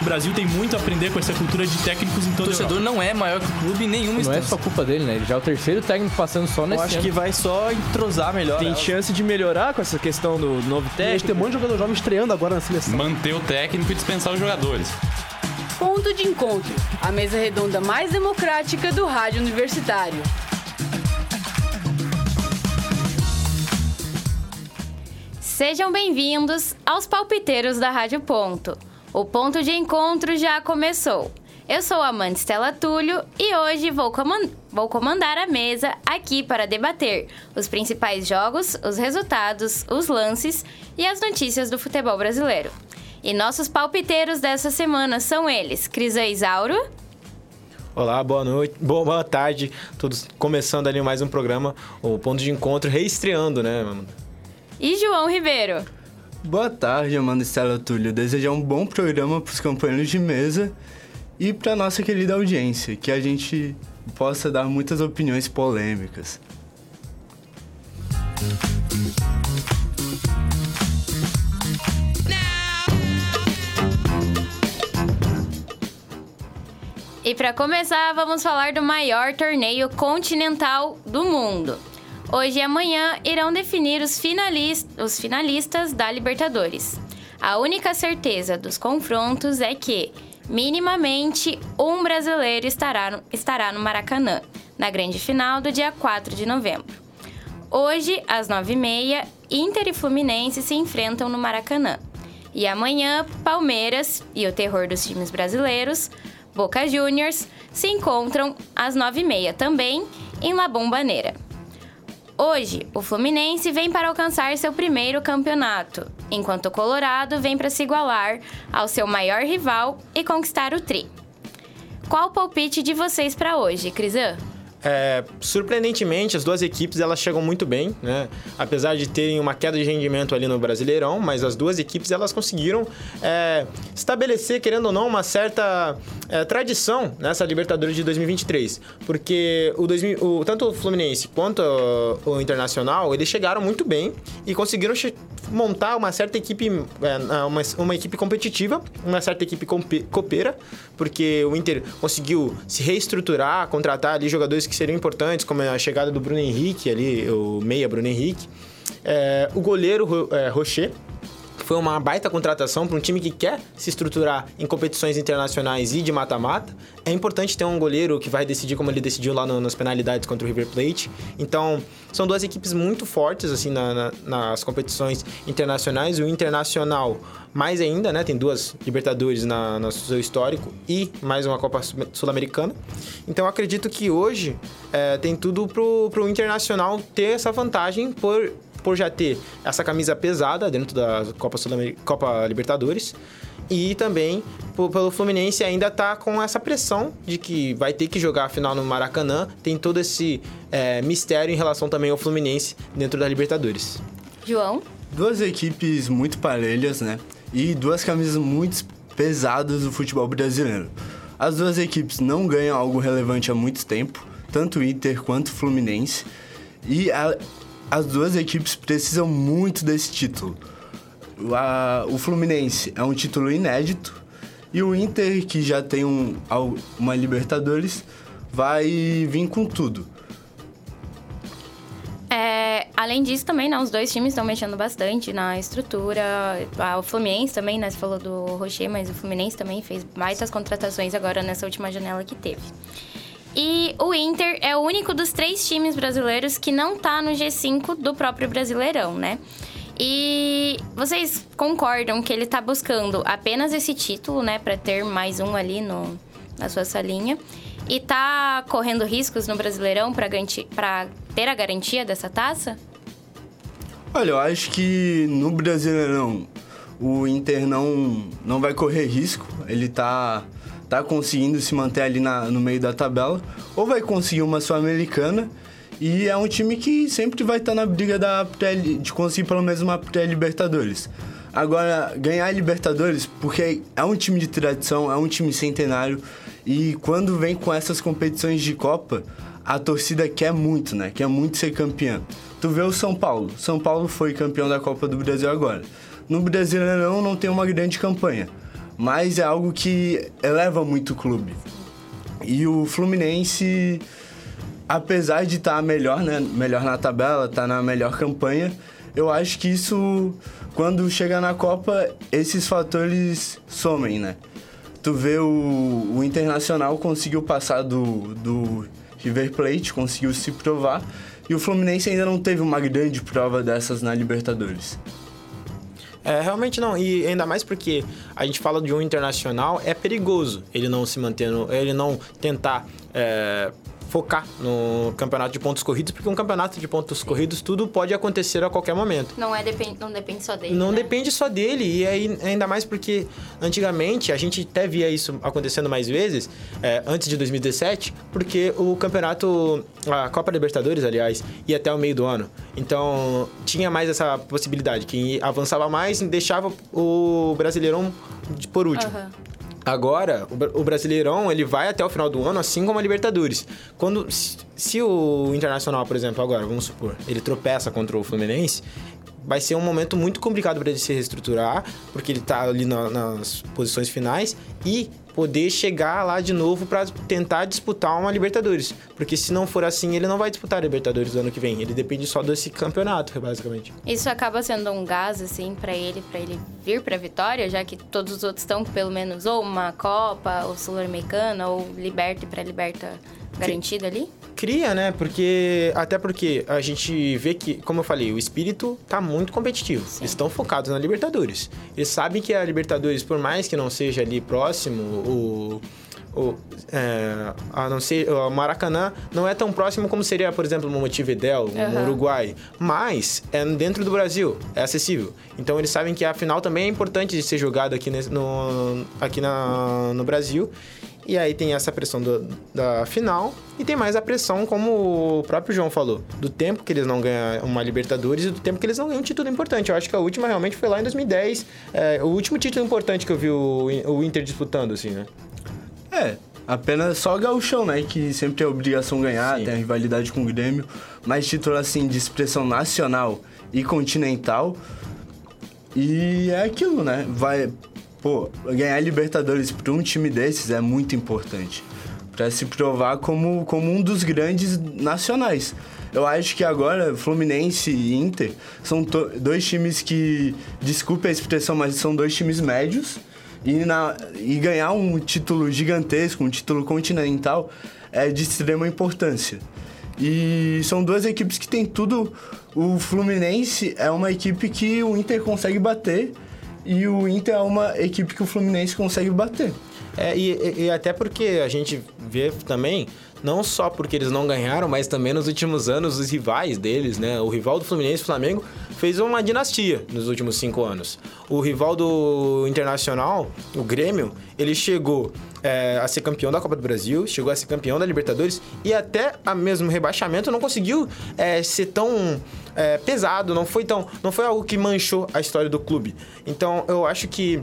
O Brasil tem muito a aprender com essa cultura de técnicos em O toda a torcedor não é maior que o clube em nenhuma Não é instância. só culpa dele, né? Ele já é o terceiro técnico passando só Eu nesse acho ano. que vai só entrosar melhor. Tem ela. chance de melhorar com essa questão do novo E a gente tem técnico. um monte de jogador jovem estreando agora na seleção. Manter o técnico e dispensar os jogadores. Ponto de encontro, a mesa redonda mais democrática do rádio universitário. Sejam bem-vindos aos palpiteiros da Rádio Ponto. O ponto de encontro já começou. Eu sou a Amanda Stella Túlio e hoje vou, coman- vou comandar a mesa aqui para debater os principais jogos, os resultados, os lances e as notícias do futebol brasileiro. E nossos palpiteiros dessa semana são eles: Crisan Isauro, Olá, boa noite, boa, boa tarde. Todos começando ali mais um programa, o ponto de encontro, reestreando, né? e João Ribeiro. Boa tarde, Amanda Estela Túlio. Desejar um bom programa para os companheiros de mesa e para nossa querida audiência, que a gente possa dar muitas opiniões polêmicas. E para começar, vamos falar do maior torneio continental do mundo. Hoje e amanhã irão definir os, os finalistas da Libertadores. A única certeza dos confrontos é que, minimamente, um brasileiro estará no, estará no Maracanã, na grande final do dia 4 de novembro. Hoje, às 9h30, Inter e Fluminense se enfrentam no Maracanã. E amanhã, Palmeiras e o terror dos times brasileiros, Boca Juniors, se encontram às 9h30 também em La Bombonera. Hoje, o Fluminense vem para alcançar seu primeiro campeonato, enquanto o Colorado vem para se igualar ao seu maior rival e conquistar o tri. Qual o palpite de vocês para hoje, Crisan? É, surpreendentemente, as duas equipes elas chegam muito bem, né? Apesar de terem uma queda de rendimento ali no Brasileirão, mas as duas equipes elas conseguiram é, estabelecer, querendo ou não, uma certa é, tradição nessa Libertadores de 2023, porque o, 2000 o- tanto o Fluminense quanto o, o Internacional eles chegaram muito bem e conseguiram montar uma certa equipe, é, uma, uma equipe competitiva, uma certa equipe copeira, porque o Inter conseguiu se reestruturar, contratar ali jogadores que seriam importantes, como a chegada do Bruno Henrique ali, o meia Bruno Henrique, É, o goleiro Ro- é, Rocher, foi uma baita contratação para um time que quer se estruturar em competições internacionais e de mata-mata. É importante ter um goleiro que vai decidir como ele decidiu lá no- nas penalidades contra o River Plate. Então, são duas equipes muito fortes assim na- na- nas competições internacionais. O Internacional mais ainda, né? Tem duas Libertadores na, no seu histórico e mais uma Copa Sul- Sul-Americana. Então, acredito que hoje é, tem tudo pro, pro Internacional ter essa vantagem por por já ter essa camisa pesada dentro da Copa, Copa Libertadores. E também pelo Fluminense ainda tá com essa pressão de que vai ter que jogar a final no Maracanã. Tem todo esse é, mistério em relação também ao Fluminense dentro da Libertadores. João? Duas equipes muito parelhas, né? E duas camisas muito pesadas do futebol brasileiro. As duas equipes não ganham algo relevante há muito tempo, tanto o Inter quanto o Fluminense. E a- as duas equipes precisam muito desse título. O- a- o Fluminense é um título inédito e o Inter, que já tem um, uma Libertadores, vai vir com tudo. É, além disso, também, né, os dois times estão mexendo bastante na estrutura. O Fluminense também, né? Você falou do Rocher, mas o Fluminense também fez muitas contratações agora nessa última janela que teve. E o Inter é o único dos três times brasileiros que não tá no G5 do próprio Brasileirão, né? E vocês concordam que ele tá buscando apenas esse título, né, Pra ter mais um ali no, na sua salinha? E tá correndo riscos no Brasileirão pra ter a garantia dessa taça? Olha, eu acho que no Brasileirão o Inter não, não vai correr risco. Ele tá, tá conseguindo se manter ali na, no meio da tabela. Ou vai conseguir uma Sul-Americana. E é um time que sempre vai estar na briga da de conseguir pelo menos uma pré-Libertadores. Agora, ganhar a Libertadores, porque é um time de tradição, é um time centenário. E quando vem com essas competições de Copa, a torcida quer muito, né? Quer muito ser campeã. Tu vê o São Paulo. São Paulo foi campeão da Copa do Brasil agora. No Brasileirão não tem uma grande campanha. Mas é algo que eleva muito o clube. E o Fluminense, apesar de estar melhor, né, melhor na tabela, tá na melhor campanha, eu acho que isso, quando chega na Copa, esses fatores somem, né? Tu vê o, o Internacional conseguiu passar do, do River Plate, conseguiu se provar, e o Fluminense ainda não teve uma grande prova dessas na Libertadores. É, realmente não. E ainda mais porque a gente fala de um internacional, é perigoso ele não se manter, no, ele não tentar é, focar no campeonato de pontos corridos, porque um campeonato de pontos corridos tudo pode acontecer a qualquer momento. Não, é depend, não depende só dele. Não né? depende só dele. E aí, ainda mais porque antigamente a gente até via isso acontecendo mais vezes, é, antes de 2017, porque o campeonato, a Copa Libertadores, aliás, ia até o meio do ano. Então tinha mais essa possibilidade. Quem avançava mais deixava o Brasileirão por último. Aham. Agora, o Bra- o Brasileirão, ele vai até o final do ano, assim como a Libertadores. Quando, se, o Internacional, por exemplo, agora, vamos supor, ele tropeça contra o Fluminense, vai ser um momento muito complicado para ele se reestruturar, porque ele tá ali na- nas posições finais e poder chegar lá de novo para tentar disputar uma Libertadores. Porque se não for assim, ele não vai disputar a Libertadores do ano que vem. Ele depende só desse campeonato, basicamente. Isso acaba sendo um gás, assim, pra ele, para ele vir pra vitória, já que todos os outros estão pelo menos ou uma Copa, ou Sul-Americana, ou Liberta e pré-Liberta garantida ali. Cria, né? Porque. Até porque a gente vê que, como eu falei, o espírito tá muito competitivo. Eles estão focados na Libertadores. Eles sabem que a Libertadores, por mais que não seja ali próximo, o. O, é, a não ser, o Maracanã não é tão próximo como seria, por exemplo, no Montevidéu, no Aham. Uruguai. Mas é dentro do Brasil, é acessível. Então eles sabem que a final também é importante de ser jogada aqui, no, aqui na, no Brasil. E aí tem essa pressão do- da final e tem mais a pressão, como o próprio João falou, do tempo que eles não ganham uma Libertadores e do tempo que eles não ganham um título importante. Eu acho que a última realmente foi lá em 2010, é, o último título importante que eu vi o, o Inter disputando, assim, né? É, apenas só gauchão, né? Que sempre tem a obrigação ganhar, Sim. tem a rivalidade com o Grêmio. Mas título, assim, de expressão nacional e continental. E é aquilo, né? Vai... Pô, ganhar Libertadores para um time desses é muito importante. Pra se provar como, como um dos grandes nacionais. Eu acho que agora Fluminense e Inter são dois times que, desculpe a expressão, mas são dois times médios. E, na, e ganhar um título gigantesco, um título continental, é de extrema importância. E são duas equipes que têm tudo. O Fluminense é uma equipe que o Inter consegue bater e o Inter é uma equipe que o Fluminense consegue bater. É, e, e- até porque a gente vê também, não só porque eles não ganharam, mas também nos últimos anos os rivais deles, né? O rival do Fluminense, o Flamengo, fez uma dinastia nos últimos cinco anos. O rival do Internacional, o Grêmio, ele chegou é, a ser campeão da Copa do Brasil, chegou a ser campeão da Libertadores e até a mesmo rebaixamento não conseguiu é, ser tão é, pesado, não foi tão, não foi algo que manchou a história do clube. Então eu acho que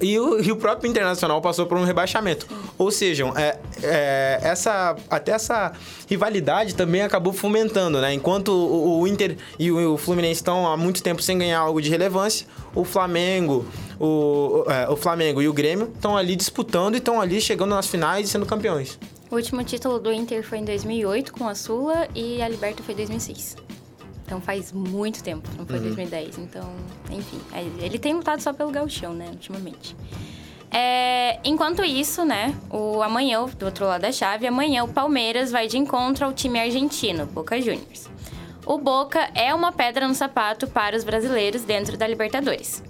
e o, e o próprio Internacional passou por um rebaixamento. Ou seja, é, é, essa, até essa rivalidade também acabou fomentando, né? Enquanto o, o Inter e o, o Fluminense estão há muito tempo sem ganhar algo de relevância, o Flamengo, o, é, o Flamengo e o Grêmio estão ali disputando e estão ali chegando nas finais e sendo campeões. O último título do Inter foi em 2008 com a Sula e a Liberta foi em 2006. Então faz muito tempo, não foi 2010. Então, enfim, é, ele tem lutado só pelo gauchão, né, ultimamente. É, enquanto isso, né, o amanhã, do outro lado da chave, amanhã o Palmeiras vai de encontro ao time argentino, Boca Juniors. O Boca é uma pedra no sapato para os brasileiros dentro da Libertadores.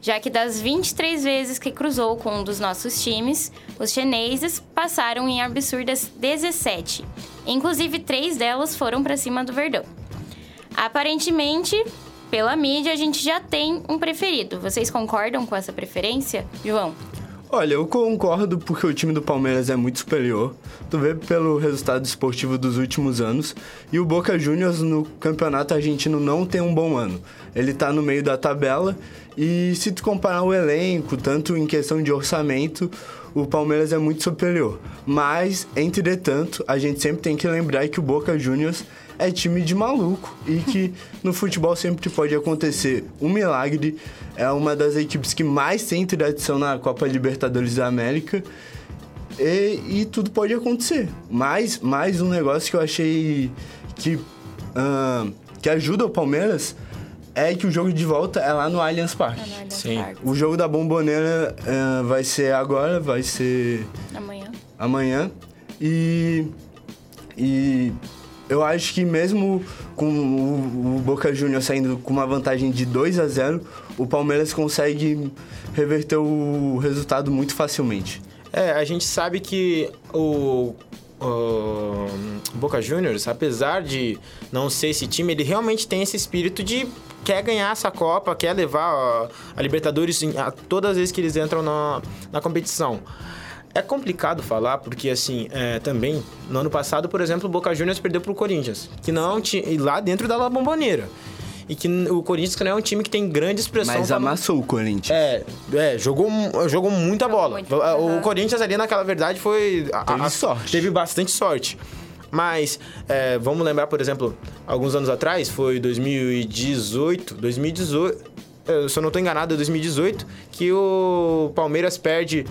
Já que das 23 vezes que cruzou com um dos nossos times, os chineses passaram em absurdas 17. Inclusive, três delas foram para cima do Verdão. Aparentemente, pela mídia, a gente já tem um preferido. Vocês concordam com essa preferência, João? Olha, eu concordo porque o time do Palmeiras é muito superior. Tu vê pelo resultado esportivo dos últimos anos. E o Boca Juniors no campeonato argentino não tem um bom ano. Ele tá no meio da tabela. E se tu comparar o elenco, tanto em questão de orçamento, o Palmeiras é muito superior. Mas, entretanto, a gente sempre tem que lembrar que o Boca Juniors é time de maluco e que no futebol sempre pode acontecer um milagre. É uma das equipes que mais tem tradição na Copa Libertadores da América e, e tudo pode acontecer. Mas mais um negócio que eu achei que, ah, que ajuda o Palmeiras é que o jogo de volta é lá no Allianz Parque. No Allianz Sim. Parque. O jogo da Bomboneira ah, vai ser agora, vai ser Amanhã. amanhã. E, e eu acho que mesmo com o, Boca Juniors saindo com uma vantagem de 2 a 0 o Palmeiras consegue reverter o resultado muito facilmente. É, a gente sabe que o, o Boca Juniors, apesar de não ser esse time, ele realmente tem esse espírito de quer ganhar essa Copa, quer levar a Libertadores a todas as vezes que eles entram na, na competição. É complicado falar, porque assim, é, também, no ano passado, por exemplo, o Boca Juniors perdeu pro Corinthians, que não time, lá dentro da La Bombonera. E que o Corinthians que não é um time que tem grande expressão. Mas pra- amassou o Corinthians. é, é, jogou, jogou muita bola. O. Corinthians ali, naquela verdade, foi. a- Teve a- sorte. Teve bastante sorte. Mas, é, vamos lembrar, por exemplo, alguns anos atrás, foi 2018. 2018. eu, Se eu não tô enganado, é 2018, que o Palmeiras perde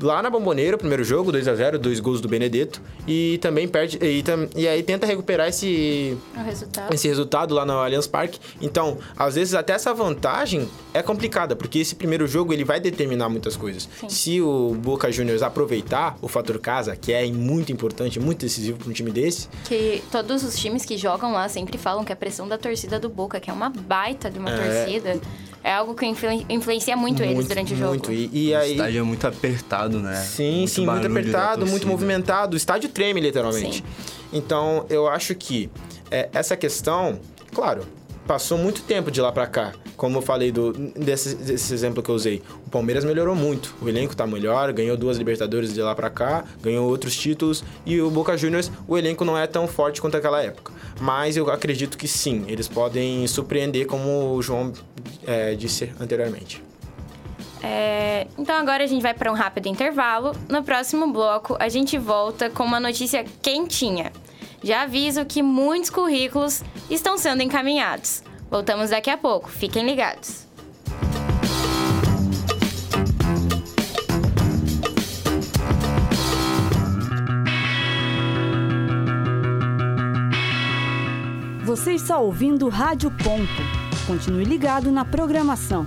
lá na Bomboneira, o primeiro jogo, 2 a 0 dois gols do Benedetto. E também perde. E, e aí tenta recuperar esse, O resultado. esse resultado lá no Allianz Parque. Então, às vezes até essa vantagem é complicada, porque esse primeiro jogo ele vai determinar muitas coisas. Se o Boca Juniors aproveitar o fator casa, que é muito importante, muito decisivo para um time desse, Que todos os times que jogam lá sempre falam que a pressão da torcida do Boca, que é uma baita de uma É. torcida, é algo que influ- influencia muito, eles durante o jogo. muito. E, e O aí estádio é muito apertado, né? Sim, sim, muito barulho da apertado, muito movimentado. O estádio treme, literalmente. Sim. Então, eu acho que é, essa questão, claro, passou muito tempo de lá pra cá. Como eu falei do, desse, desse exemplo que eu usei. O Palmeiras melhorou muito. O elenco tá melhor, ganhou duas Libertadores de lá pra cá, ganhou outros títulos. E o Boca Juniors, o elenco não é tão forte quanto aquela época. Mas eu acredito que sim, eles podem surpreender, como o João é, disse anteriormente. É, então agora a gente vai para um rápido intervalo. No próximo bloco, a gente volta com uma notícia quentinha. Já aviso que muitos currículos estão sendo encaminhados. Voltamos daqui a pouco, fiquem ligados. Você está ouvindo Rádio Ponto. Continue ligado na programação.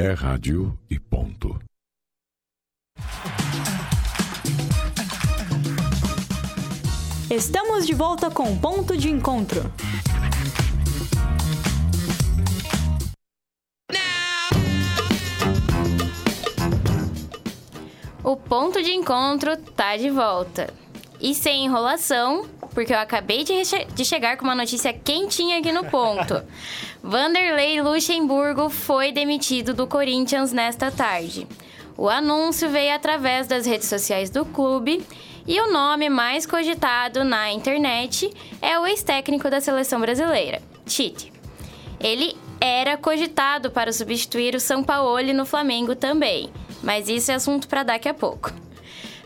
É rádio e ponto. Estamos de volta com Ponto de Encontro. O ponto de encontro tá de volta. E sem enrolação, porque eu acabei de, de chegar com uma notícia quentinha aqui no ponto. Vanderlei Luxemburgo foi demitido do Corinthians nesta tarde. O anúncio veio através das redes sociais do clube e o nome mais cogitado na internet é o ex-técnico da seleção brasileira, Tite. Ele era cogitado para substituir o Sampaoli no Flamengo também, mas isso é assunto para daqui a pouco.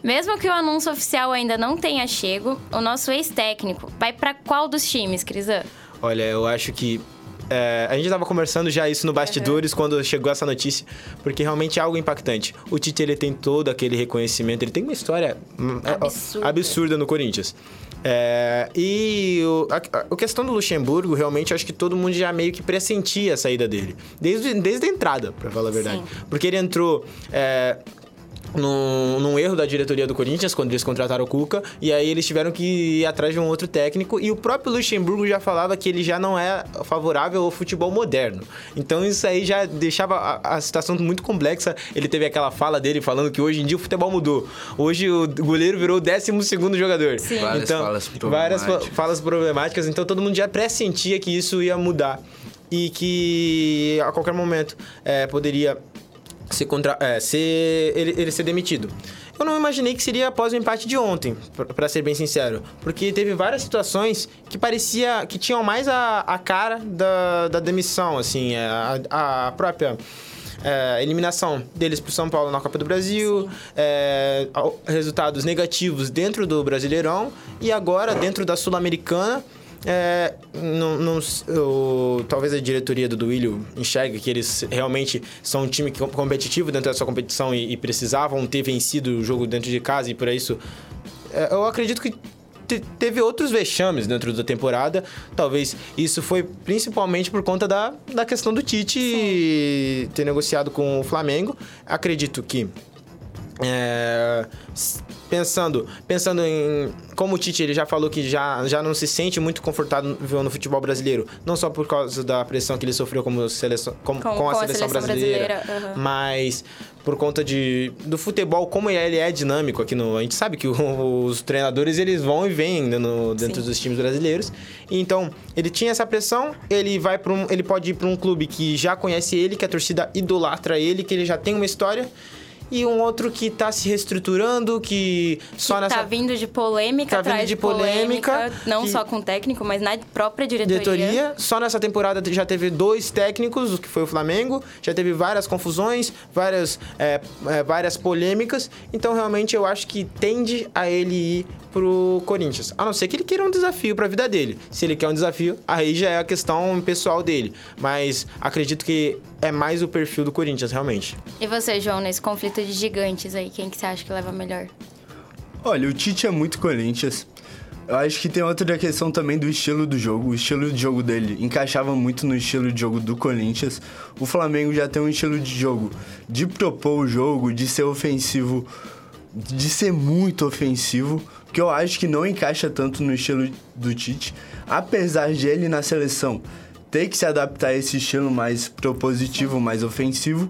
Mesmo que o anúncio oficial ainda não tenha chego, o nosso ex-técnico vai para qual dos times, Crisan? Olha, eu acho que. é, a gente estava conversando já isso no bastidores quando chegou essa notícia, porque realmente é algo impactante. O Tite ele tem todo aquele reconhecimento, ele tem uma história hum, é, Absurda. absurda no Corinthians. É, e o, a, a questão do Luxemburgo, realmente, eu acho que todo mundo já meio que pressentia a saída dele. Desde, desde a entrada, pra falar a verdade. Sim. Porque ele entrou. é, num, num, erro da diretoria do Corinthians quando eles contrataram o Cuca e aí eles tiveram que ir atrás de um outro técnico e o próprio Luxemburgo já falava que ele já não é favorável ao futebol moderno. Então isso aí já deixava a, a situação muito complexa. Ele teve aquela fala dele falando que hoje em dia o futebol mudou. Hoje o goleiro virou o 12 segundo jogador. Sim. Várias então, falas várias falas problemáticas. Então todo mundo já pressentia que isso ia mudar e que a qualquer momento é, poderia ser contra, é, ser, ele, ele ser demitido. Eu não imaginei que seria após o empate de ontem, para ser bem sincero. Porque teve várias situações que parecia que tinham mais a, a cara da, da demissão, assim, é, a, a própria. É, eliminação deles para o São Paulo na Copa do Brasil, é, resultados negativos dentro do Brasileirão e agora dentro da Sul-Americana é, não, não, eu, talvez a diretoria do Duílio enxergue que eles realmente são um time competitivo dentro dessa competição e, e precisavam ter vencido o jogo dentro de casa e por isso é, eu acredito que teve outros vexames dentro da temporada. Talvez isso foi principalmente por conta da, da questão do Tite ter negociado com o Flamengo. Acredito que é, pensando, pensando em como o Tite ele já falou que já, já não se sente muito confortável no futebol brasileiro, não só por causa da pressão que ele sofreu como seleção, com, com, com a, seleção, seleção brasileira, brasileira. Uhum. mas por conta de do futebol como ele é dinâmico aqui no a gente sabe que o, os treinadores eles vão e vêm no, dentro Sim. dos times brasileiros então ele tinha essa pressão ele vai para um ele pode ir para um clube que já conhece ele que a torcida idolatra ele que ele já tem uma história e um outro que está se reestruturando, que só que nessa. Tá vindo de polêmica, tá vindo de polêmica, polêmica não só com o técnico, mas na própria diretoria. Diretoria. Só nessa temporada já teve dois técnicos, o que foi o Flamengo, já teve várias confusões, várias, é, é, várias polêmicas. Então, realmente, eu acho que tende a ele ir pro Corinthians. A não ser que ele queira um desafio para a vida dele. Se ele quer um desafio, aí já é a questão pessoal dele. Mas acredito que é mais o perfil do Corinthians, realmente. E você, João, nesse conflito de gigantes aí, quem que você acha que leva melhor? Olha, o Tite é muito Corinthians. Eu acho que tem outra questão também do estilo do jogo. O estilo de jogo dele encaixava muito no estilo de jogo do Corinthians. O Flamengo já tem um estilo de jogo de propor o jogo, de ser ofensivo, de ser muito ofensivo que eu acho que não encaixa tanto no estilo do Tite, apesar de ele na seleção ter que se adaptar a esse estilo mais propositivo, mais ofensivo.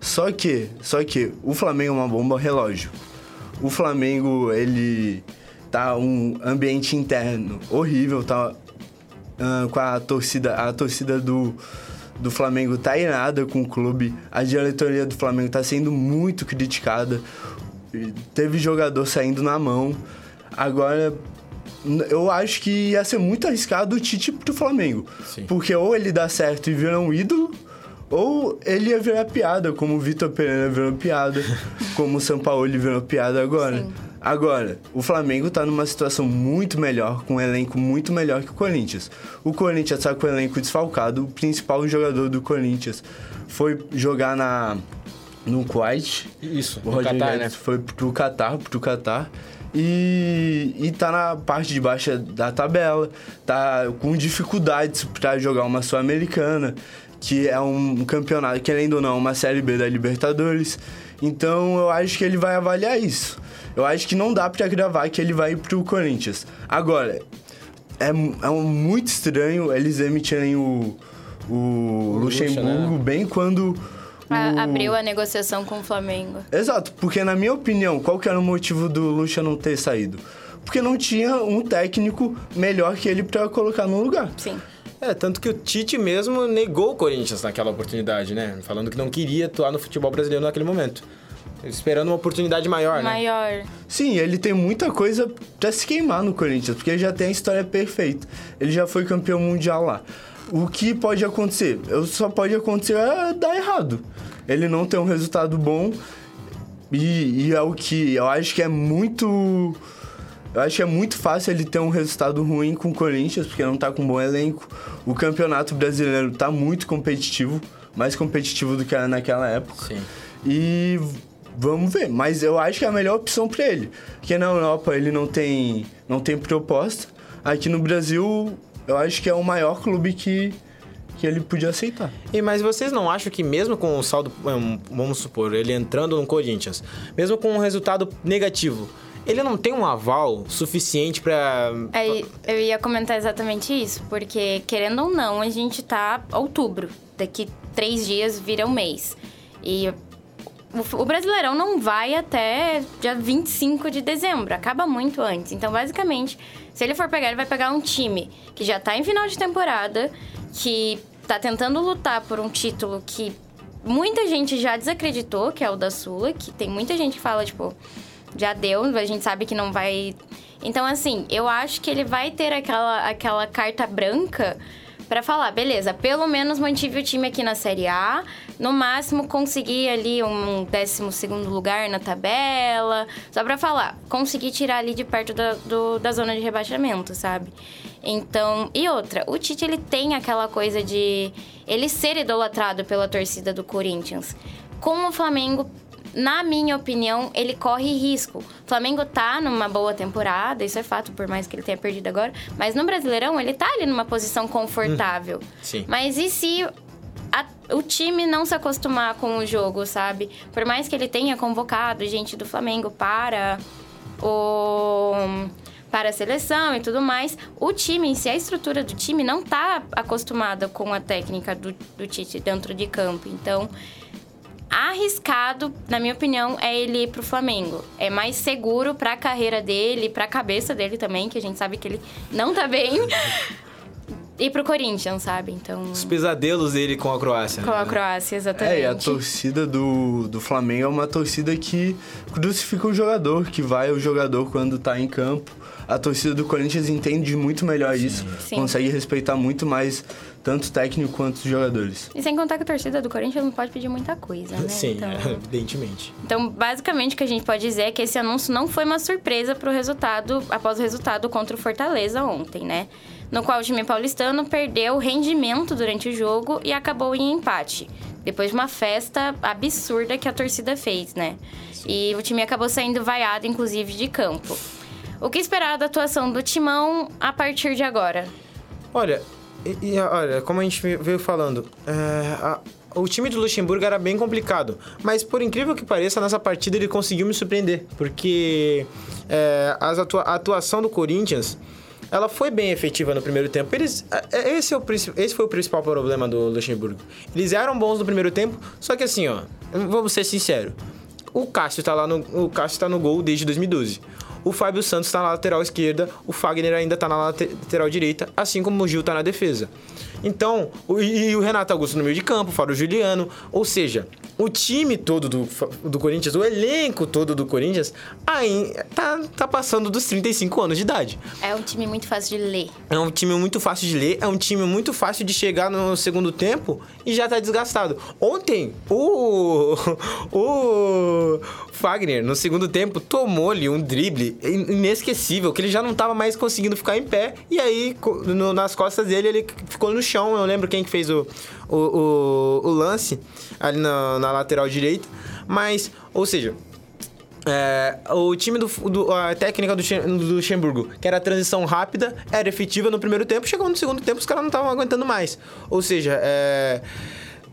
Só que, só que o Flamengo é uma bomba relógio. O Flamengo, ele tá um ambiente interno horrível, tá uh, com a torcida, a torcida do do Flamengo tá irada com o clube. A diretoria do Flamengo tá sendo muito criticada. Teve jogador saindo na mão. Agora, eu acho que ia ser muito arriscado o Tite pro Flamengo. Sim. Porque ou ele dá certo e vira um ídolo, ou ele ia virar piada, como o Vitor Pereira virou piada, como o São Paulo virou piada agora. Sim. Agora, o Flamengo tá numa situação muito melhor, com um elenco muito melhor que o Corinthians. O Corinthians tá com o elenco desfalcado, o principal jogador do Corinthians foi jogar na no Kuwait. Isso, o Qatar, né? Foi pro Qatar, pro Qatar e, e tá na parte de baixo da tabela, tá com dificuldades para jogar uma Sul-Americana, que é um campeonato, querendo ou não, uma Série B da Libertadores. Então eu acho que ele vai avaliar isso. Eu acho que não dá para gravar que ele vai pro Corinthians. Agora, é, é muito estranho eles emitirem o, o, o Luxemburgo né? bem quando o... Abriu a negociação com o Flamengo. Exato, porque na minha opinião, qual que era o motivo do Lucha não ter saído? Porque não tinha um técnico melhor que ele para colocar no lugar. Sim. É, tanto que o Tite mesmo negou o Corinthians naquela oportunidade, né? Falando que não queria atuar no futebol brasileiro naquele momento. Esperando uma oportunidade maior, maior. né? Maior. Sim, ele tem muita coisa pra se queimar no Corinthians, porque ele já tem a história perfeita. Ele já foi campeão mundial lá. O que pode acontecer? Só pode acontecer é dar errado. Ele não tem um resultado bom e, e é o que eu acho que é muito. Eu acho que é muito fácil ele ter um resultado ruim com o Corinthians, porque não tá com um bom elenco. O campeonato brasileiro tá muito competitivo, mais competitivo do que era naquela época. Sim. E vamos ver, mas eu acho que é a melhor opção para ele. Porque na Europa ele não tem, não tem proposta. Aqui no Brasil eu acho que é o maior clube que, que ele podia aceitar. E mas vocês não acham que mesmo com o saldo, hum, vamos supor, ele entrando no Corinthians, mesmo com um resultado negativo, ele não tem um aval suficiente pra. Aí, eu ia comentar exatamente isso, porque querendo ou não, a gente tá outubro. Daqui três dias vira um mês. E o, Brasileirão não vai até dia 25 de dezembro, acaba muito antes. Então, basicamente, se ele for pegar, ele vai pegar um time que já tá em final de temporada, que tá tentando lutar por um título que muita gente já desacreditou, que é o da Sula, que tem muita gente que fala, tipo, já deu, a gente sabe que não vai. Então, assim, eu acho que ele vai ter aquela, aquela carta branca para falar, beleza, pelo menos mantive o time aqui na Série A, no máximo consegui ali um 12 segundo lugar na tabela, só para falar, consegui tirar ali de perto da, do, da zona de rebaixamento, sabe? Então, e outra, o Tite ele tem aquela coisa de ele ser idolatrado pela torcida do Corinthians. Com o Flamengo na minha opinião, ele corre risco. O Flamengo tá numa boa temporada, isso é fato, por mais que ele tenha perdido agora. Mas no Brasileirão, ele tá ali numa posição confortável. Hum, sim. Mas e se a, o time não se acostumar com o jogo, sabe? Por mais que ele tenha convocado gente do Flamengo para o para a seleção e tudo mais, o time em si, a estrutura do time não tá acostumada com a técnica do, do Tite dentro de campo. Então, arriscado, na minha opinião, é ele ir pro Flamengo. É mais seguro pra carreira dele, pra cabeça dele também, que a gente sabe que ele não tá bem. Ir pro Corinthians, sabe? Então. Os pesadelos dele com a Croácia. Com a Croácia, exatamente. É, e a torcida do, do Flamengo é uma torcida que crucifica o jogador, que vai o jogador quando tá em campo. A torcida do Corinthians entende muito melhor sim, isso, sim. consegue respeitar muito mais tanto o técnico quanto os jogadores. E sem contar que a torcida do Corinthians não pode pedir muita coisa, né? Sim, então... evidentemente. Então, basicamente, o que a gente pode dizer é que esse anúncio não foi uma surpresa para o resultado, após o resultado contra o Fortaleza ontem, né? No qual o time paulistano perdeu rendimento durante o jogo e acabou em empate. Depois de uma festa absurda que a torcida fez, né? E o time acabou saindo vaiado, inclusive, de campo. O que esperar da atuação do Timão a partir de agora? Olha, e, e, olha, como a gente veio falando, é, a, o time do Luxemburgo era bem complicado. Mas por incrível que pareça, nessa partida ele conseguiu me surpreender. Porque é, as atua a atuação do Corinthians ela foi bem efetiva no primeiro tempo. Eles, é, é, esse, é o, esse foi o principal problema do Luxemburgo. Eles eram bons no primeiro tempo, só que assim, ó, vamos ser sinceros. O Cássio tá lá no, o Cássio tá no gol desde 2012. O Fábio Santos está na lateral esquerda, o Fagner ainda está na lateral direita, assim como o Gil está na defesa. Então, o, e o Renato Augusto no meio de campo, fora o Juliano. Ou seja, o time todo do, do Corinthians, o elenco todo do Corinthians, aí tá, tá passando dos 35 anos de idade. É um time muito fácil de ler. É um time muito fácil de ler, é um time muito fácil de chegar no segundo tempo e já tá desgastado. Ontem, o. O. Fagner, no segundo tempo, tomou-lhe um drible inesquecível, que ele já não tava mais conseguindo ficar em pé. E aí, no, nas costas dele, ele ficou no chão. Eu lembro quem que fez o, o, o, o lance ali na, na lateral direita. Mas, ou seja, é, o time do, do, a técnica do, do Luxemburgo, que era a transição rápida, era efetiva no primeiro tempo, chegou no segundo tempo, os caras não estavam aguentando mais. Ou seja, é,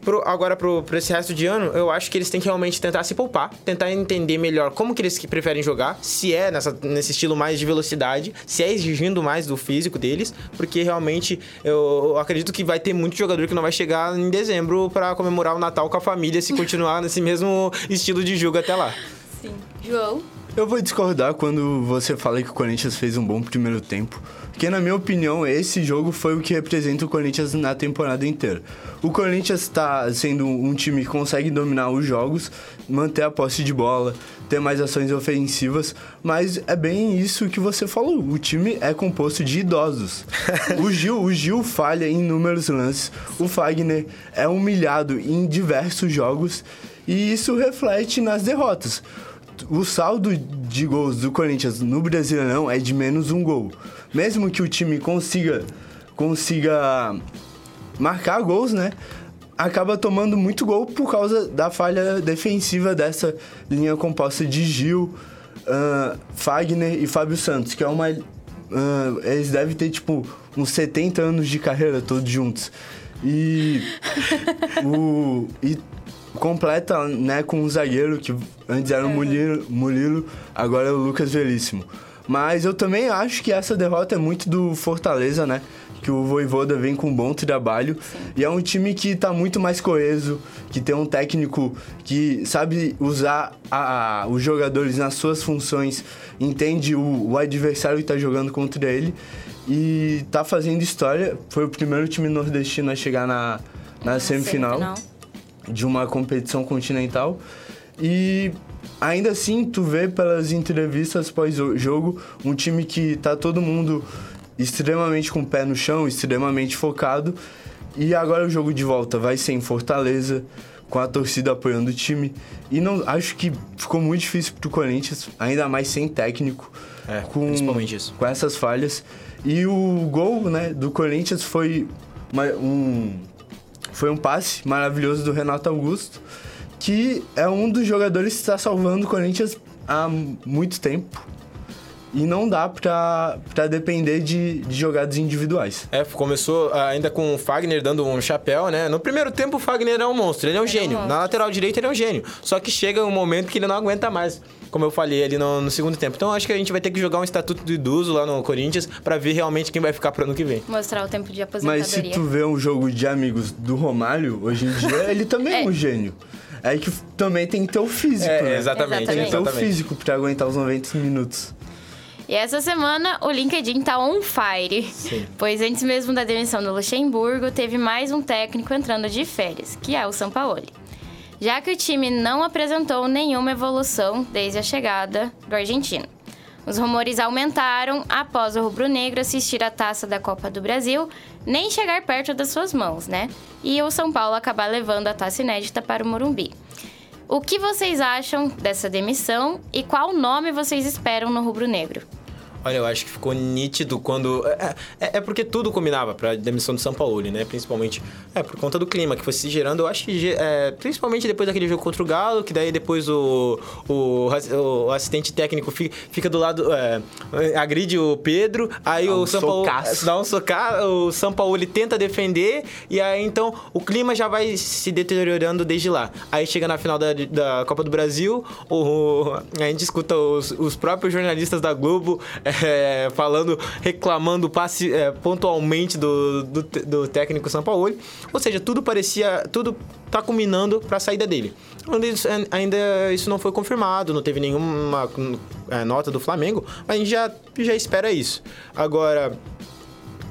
Pro, agora, pro, pro esse resto de ano, eu acho que eles têm que realmente tentar se poupar, tentar entender melhor como que eles preferem jogar, se é nessa, nesse estilo mais de velocidade, se é exigindo mais do físico deles, porque realmente eu acredito que vai ter muito jogador que não vai chegar em dezembro para comemorar o Natal com a família se continuar nesse mesmo estilo de jogo até lá. Sim. João? Eu vou discordar quando você fala que o Corinthians fez um bom primeiro tempo, porque na minha opinião esse jogo foi o que representa o Corinthians na temporada inteira. O Corinthians está sendo um time que consegue dominar os jogos, manter a posse de bola, ter mais ações ofensivas, mas é bem isso que você falou. O time é composto de idosos. o Gil, o Gil falha em inúmeros lances. O Fagner é humilhado em diversos jogos e isso reflete nas derrotas o saldo de gols do Corinthians no Brasileirão é de menos um gol. Mesmo que o time consiga, consiga marcar gols, né? Acaba tomando muito gol por causa da falha defensiva dessa linha composta de Gil, uh, Fagner e Fábio Santos, que é uma. Uh, eles devem ter, tipo, uns 70 anos de carreira todos juntos. E o e completa, né, com um zagueiro que antes era o Murilo, Murilo, agora é o Lucas Veríssimo. Mas eu também acho que essa derrota é muito do Fortaleza, né? Que o Voivoda vem com um bom trabalho. E é um time que tá muito mais coeso, que tem um técnico que sabe usar a- a- os jogadores nas suas funções, entende o, o adversário que tá jogando contra ele e tá fazendo história. Foi o primeiro time nordestino a chegar na, na semifinal Semifinal. De uma competição continental. E ainda assim, tu vê pelas entrevistas pós-jogo um time que tá todo mundo extremamente com o pé no chão, extremamente focado. E agora o jogo de volta vai ser em Fortaleza, com a torcida apoiando o time. E não acho que ficou muito difícil pro Corinthians, ainda mais sem técnico. É, com, principalmente isso. Com essas falhas. E o gol né, do Corinthians foi uma- um, foi um passe maravilhoso do Renato Augusto, que é um dos jogadores que está salvando o Corinthians há muito tempo. E não dá pra, pra depender de, de jogadas individuais. É, começou ah, ainda com o Fagner dando um chapéu, né? No primeiro tempo o Fagner é um monstro, ele é um gênio. monstro. Na lateral direita ele é um gênio. Só que chega um momento que ele não aguenta mais, como eu falei ali no, no segundo tempo. Então acho que a gente vai ter que jogar um estatuto do idoso lá no Corinthians pra ver realmente quem vai ficar pro ano que vem. Mostrar o tempo de Mas se aposentadoria. tu vê um jogo de amigos do Romário, hoje em dia, ele também é, É. um gênio. É que também tem que ter o físico, É, né? exatamente, Tem que ter o exatamente. físico pra aguentar os 90 minutos. E essa semana o LinkedIn tá on fire. Pois antes mesmo da demissão do Luxemburgo, teve mais um técnico entrando de férias, que é o Sampaoli. Já que o time não apresentou nenhuma evolução desde a chegada do argentino. Os rumores aumentaram após o rubro-negro assistir a taça da Copa do Brasil, nem chegar perto das suas mãos, né? E o São Paulo acabar levando a taça inédita para o Morumbi. O que vocês acham dessa demissão e qual nome vocês esperam no rubro-negro? Olha, eu acho que ficou nítido quando. É, é- é porque tudo combinava pra demissão do São Paulo, né? Principalmente. É, por conta do clima que foi se gerando. Eu acho que. é, principalmente depois daquele jogo contra o Galo, que daí depois o, o, o assistente técnico fica, fica do lado. é, agride o Pedro, aí Dá o um São Paulo. socaço. Dá um socar, o São Paulo ele tenta defender, e aí então o clima já vai se deteriorando desde lá. Aí chega na final da, da Copa do Brasil, o, a gente escuta os, os próprios jornalistas da Globo é, falando, reclamando passe, é, pontualmente do, do, do técnico São Paulo. Ou seja, tudo parecia. Tudo tá culminando para a saída dele. Ainda isso- Ainda isso não foi confirmado, não teve nenhuma é, nota do Flamengo, mas a gente já, já espera isso. Agora,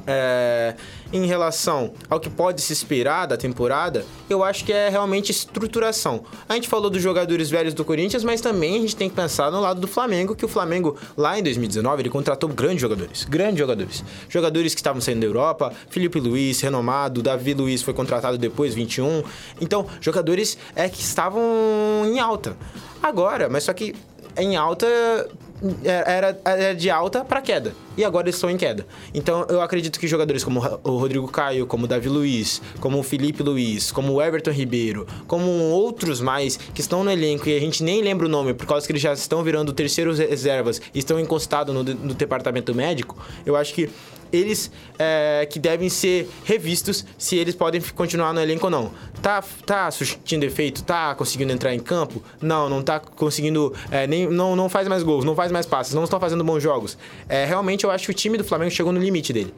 é, em relação ao que pode se esperar da temporada, eu acho que é realmente estruturação. A gente falou dos jogadores velhos do Corinthians, mas também a gente tem que pensar no lado do Flamengo, que o Flamengo, lá em 2019, ele contratou grandes jogadores. Grandes jogadores. Jogadores que estavam saindo da Europa, Felipe Luiz, renomado, Davi Luiz foi contratado depois, 21. Então, jogadores é, que estavam em alta. Agora, mas só que em alta era, era de alta para queda. E agora eles estão em queda. Então eu acredito que jogadores como o Rodrigo Caio, como o Davi Luiz, como o Felipe Luiz, como o Everton Ribeiro, como outros mais que estão no elenco e a gente nem lembra o nome por causa que eles já estão virando terceiros reservas e estão encostados no, no departamento médico, eu acho que eles é, que devem ser revistos se eles podem continuar no elenco ou não. Tá, tá surtindo efeito? Tá conseguindo entrar em campo? Não, não tá conseguindo. é, nem, não, não faz mais gols, não faz mais passes, não estão fazendo bons jogos. É, realmente eu acho que o time do Flamengo chegou no limite dele.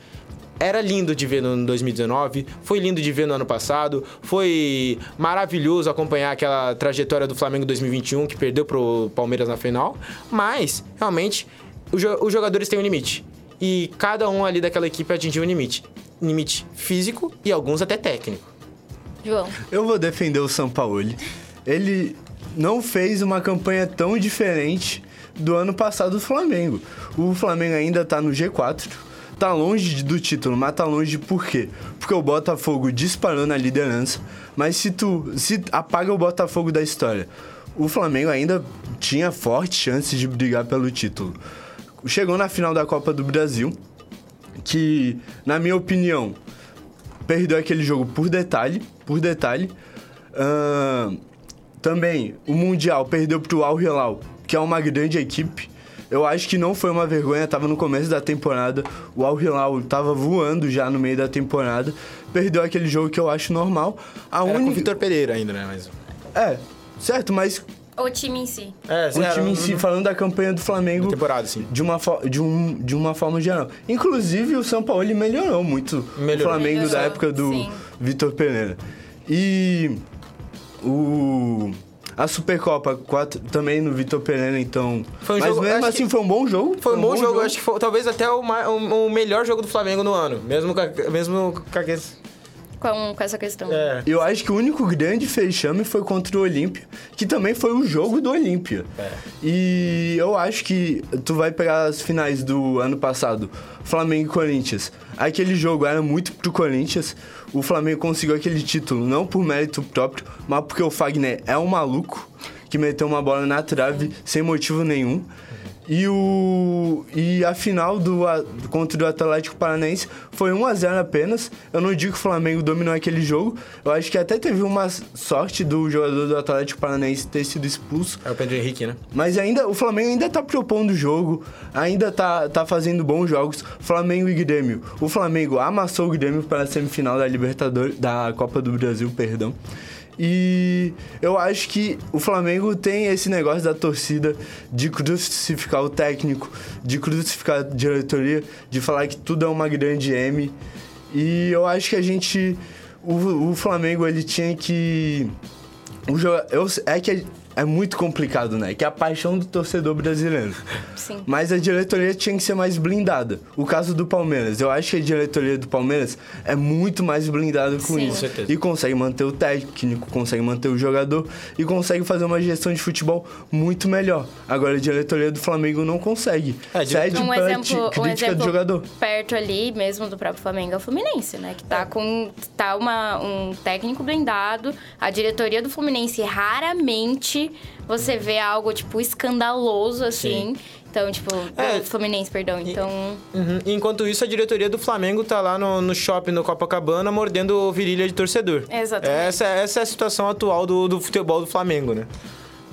Era lindo de ver no 2019, foi lindo de ver no ano passado, foi maravilhoso acompanhar aquela trajetória do Flamengo 2021 que perdeu pro Palmeiras na final, mas realmente os jogadores têm um limite. E cada um ali daquela equipe atingiu um limite. Limite físico e alguns até técnico. João. Eu vou defender o Sampaoli. Ele não fez uma campanha tão diferente do ano passado do Flamengo. O Flamengo ainda tá no G4, tá longe do título, mas tá longe por quê? Porque o Botafogo disparou na liderança, mas se tu se apaga o Botafogo da história, o Flamengo ainda tinha fortes chances de brigar pelo título. Chegou na final da Copa do Brasil, que, na minha opinião, perdeu aquele jogo por detalhe, por detalhe. Ahn, também, o Mundial perdeu pro Al Hilal, que é uma grande equipe. Eu acho que não foi uma vergonha, tava no começo da temporada, o Al Hilal tava voando já no meio da temporada, perdeu aquele jogo que eu acho normal. A Era com o única... Vitor Pereira ainda, né? Mas... É, certo, mas O time em si. É, o time em si, falando da campanha do Flamengo, temporada, sim. de uma, de, um, de uma forma geral. Inclusive, o São Paulo ele melhorou muito Melhorou. o Flamengo Melhorou, da época do sim. Vitor Pereira. E o a Supercopa quatro, também no Vitor Pereira, então. Foi um Mas jogo- mesmo assim que- foi um bom jogo. Foi um bom jogo, acho que foi talvez até o, o- o melhor jogo do Flamengo no ano. Mesmo com, a- mesmo com aqueles... Com, com essa questão. É. Eu acho que o único grande fechame foi contra o Olímpia, que também foi o jogo do Olímpia. É. E eu acho que tu vai pegar as finais do ano passado, Flamengo e Corinthians. Aquele jogo era muito pro Corinthians. O Flamengo conseguiu aquele título não por mérito próprio, mas porque o Fagner é um maluco que meteu uma bola na trave sem motivo nenhum. E, o, e a final do, contra o Atlético Paranaense foi 1 a 0 apenas. Eu não digo que o Flamengo dominou aquele jogo. Eu acho que até teve uma sorte do jogador do Atlético Paranaense ter sido expulso. É o Pedro Henrique, né? Mas ainda o Flamengo ainda tá propondo o jogo, ainda tá, tá fazendo bons jogos. Flamengo e Grêmio. O Flamengo amassou o Grêmio para a semifinal da Libertadores, da Copa do Brasil, perdão. E eu acho que o Flamengo tem esse negócio da torcida de crucificar o técnico, de crucificar a diretoria, de falar que tudo é uma grande M. E eu acho que a gente. O, o Flamengo ele tinha que. O eu, é que é, é muito complicado, né? Que é a paixão do torcedor brasileiro. Sim. Mas a diretoria tinha que ser mais blindada. O caso do Palmeiras, eu acho que a diretoria do Palmeiras é muito mais blindada com Sim. isso. Com certeza. E consegue manter o técnico, consegue manter o jogador e consegue fazer uma gestão de futebol muito melhor. Agora a diretoria do Flamengo não consegue. É, Cede Um pra exemplo, ti- um crítica exemplo do jogador. perto ali mesmo do próprio Flamengo é o Fluminense, né? Que tá com tá uma, um técnico blindado. A diretoria do Fluminense raramente você vê algo, tipo, escandaloso, assim. Então, tipo, É. Fluminense, perdão. Então, Uhum. Enquanto isso, a diretoria do Flamengo tá lá no, no shopping no Copacabana mordendo virilha de torcedor. Exatamente. Essa, essa é a situação atual do, do futebol do Flamengo, né?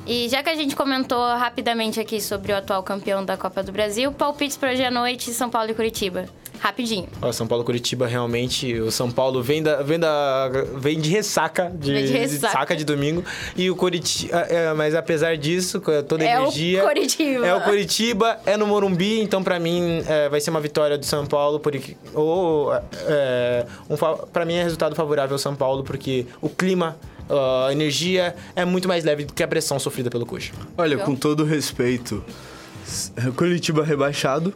E já que a gente comentou rapidamente aqui sobre o atual campeão da Copa do Brasil, palpites para hoje à noite, São Paulo e Curitiba. Rapidinho. Ó, São Paulo Curitiba realmente. O São Paulo vem, da, vem, da, vem de ressaca de, Vem de de ressaca. de domingo. E o Curitiba. é, mas apesar disso, com toda a É o energia. Coritiba. É o Curitiba, é no Morumbi, então pra mim é, vai ser uma vitória do São Paulo. Por, ou, é, um, pra mim é resultado favorável ao São Paulo, porque o clima. A energia é muito mais leve do que a pressão sofrida pelo Coxa. Olha, com todo respeito, Curitiba rebaixado,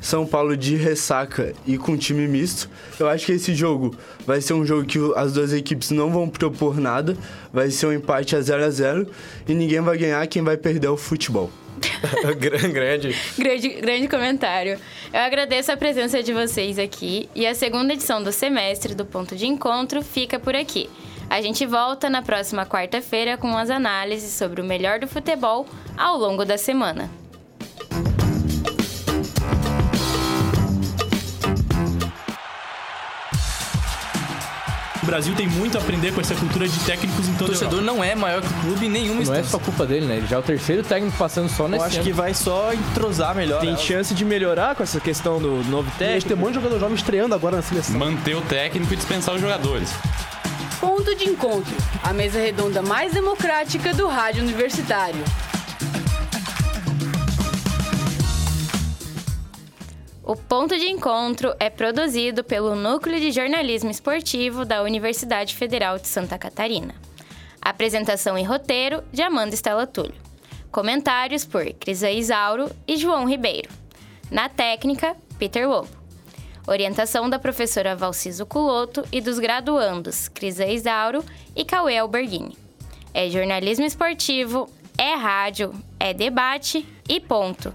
São Paulo de ressaca e com time misto. Eu acho que esse jogo vai ser um jogo que as duas equipes não vão propor nada, vai ser um empate a 0 a 0 e ninguém vai ganhar, quem vai perder é o futebol. Gran- Grande. Grande, grande comentário. Eu agradeço a presença de vocês aqui e a segunda edição do semestre do Ponto de Encontro fica por aqui. A gente volta na próxima quarta-feira com as análises sobre o melhor do futebol ao longo da semana. O Brasil tem muito a aprender com essa cultura de técnicos em O toda a torcedor não é maior que o clube em nenhuma Não é só culpa dele, né? Ele já é o terceiro técnico passando só Eu nesse acho ano. que vai só entrosar melhor. Tem elas. chance de melhorar com essa questão do novo técnico. Tem um monte de jogador jovem estreando agora na seleção. Manter o técnico e dispensar os jogadores. Ponto de encontro, a mesa redonda mais democrática do rádio universitário. O Ponto de Encontro é produzido pelo Núcleo de Jornalismo Esportivo da Universidade Federal de Santa Catarina. Apresentação e roteiro de Amanda Estela Túlio. Comentários por Crisa Isauro e João Ribeiro. Na técnica, Peter Lobo. Orientação da professora Valciso Culoto e dos graduandos Crisa Isauro e Cauê Alberghini. É jornalismo esportivo, é rádio, é debate e ponto.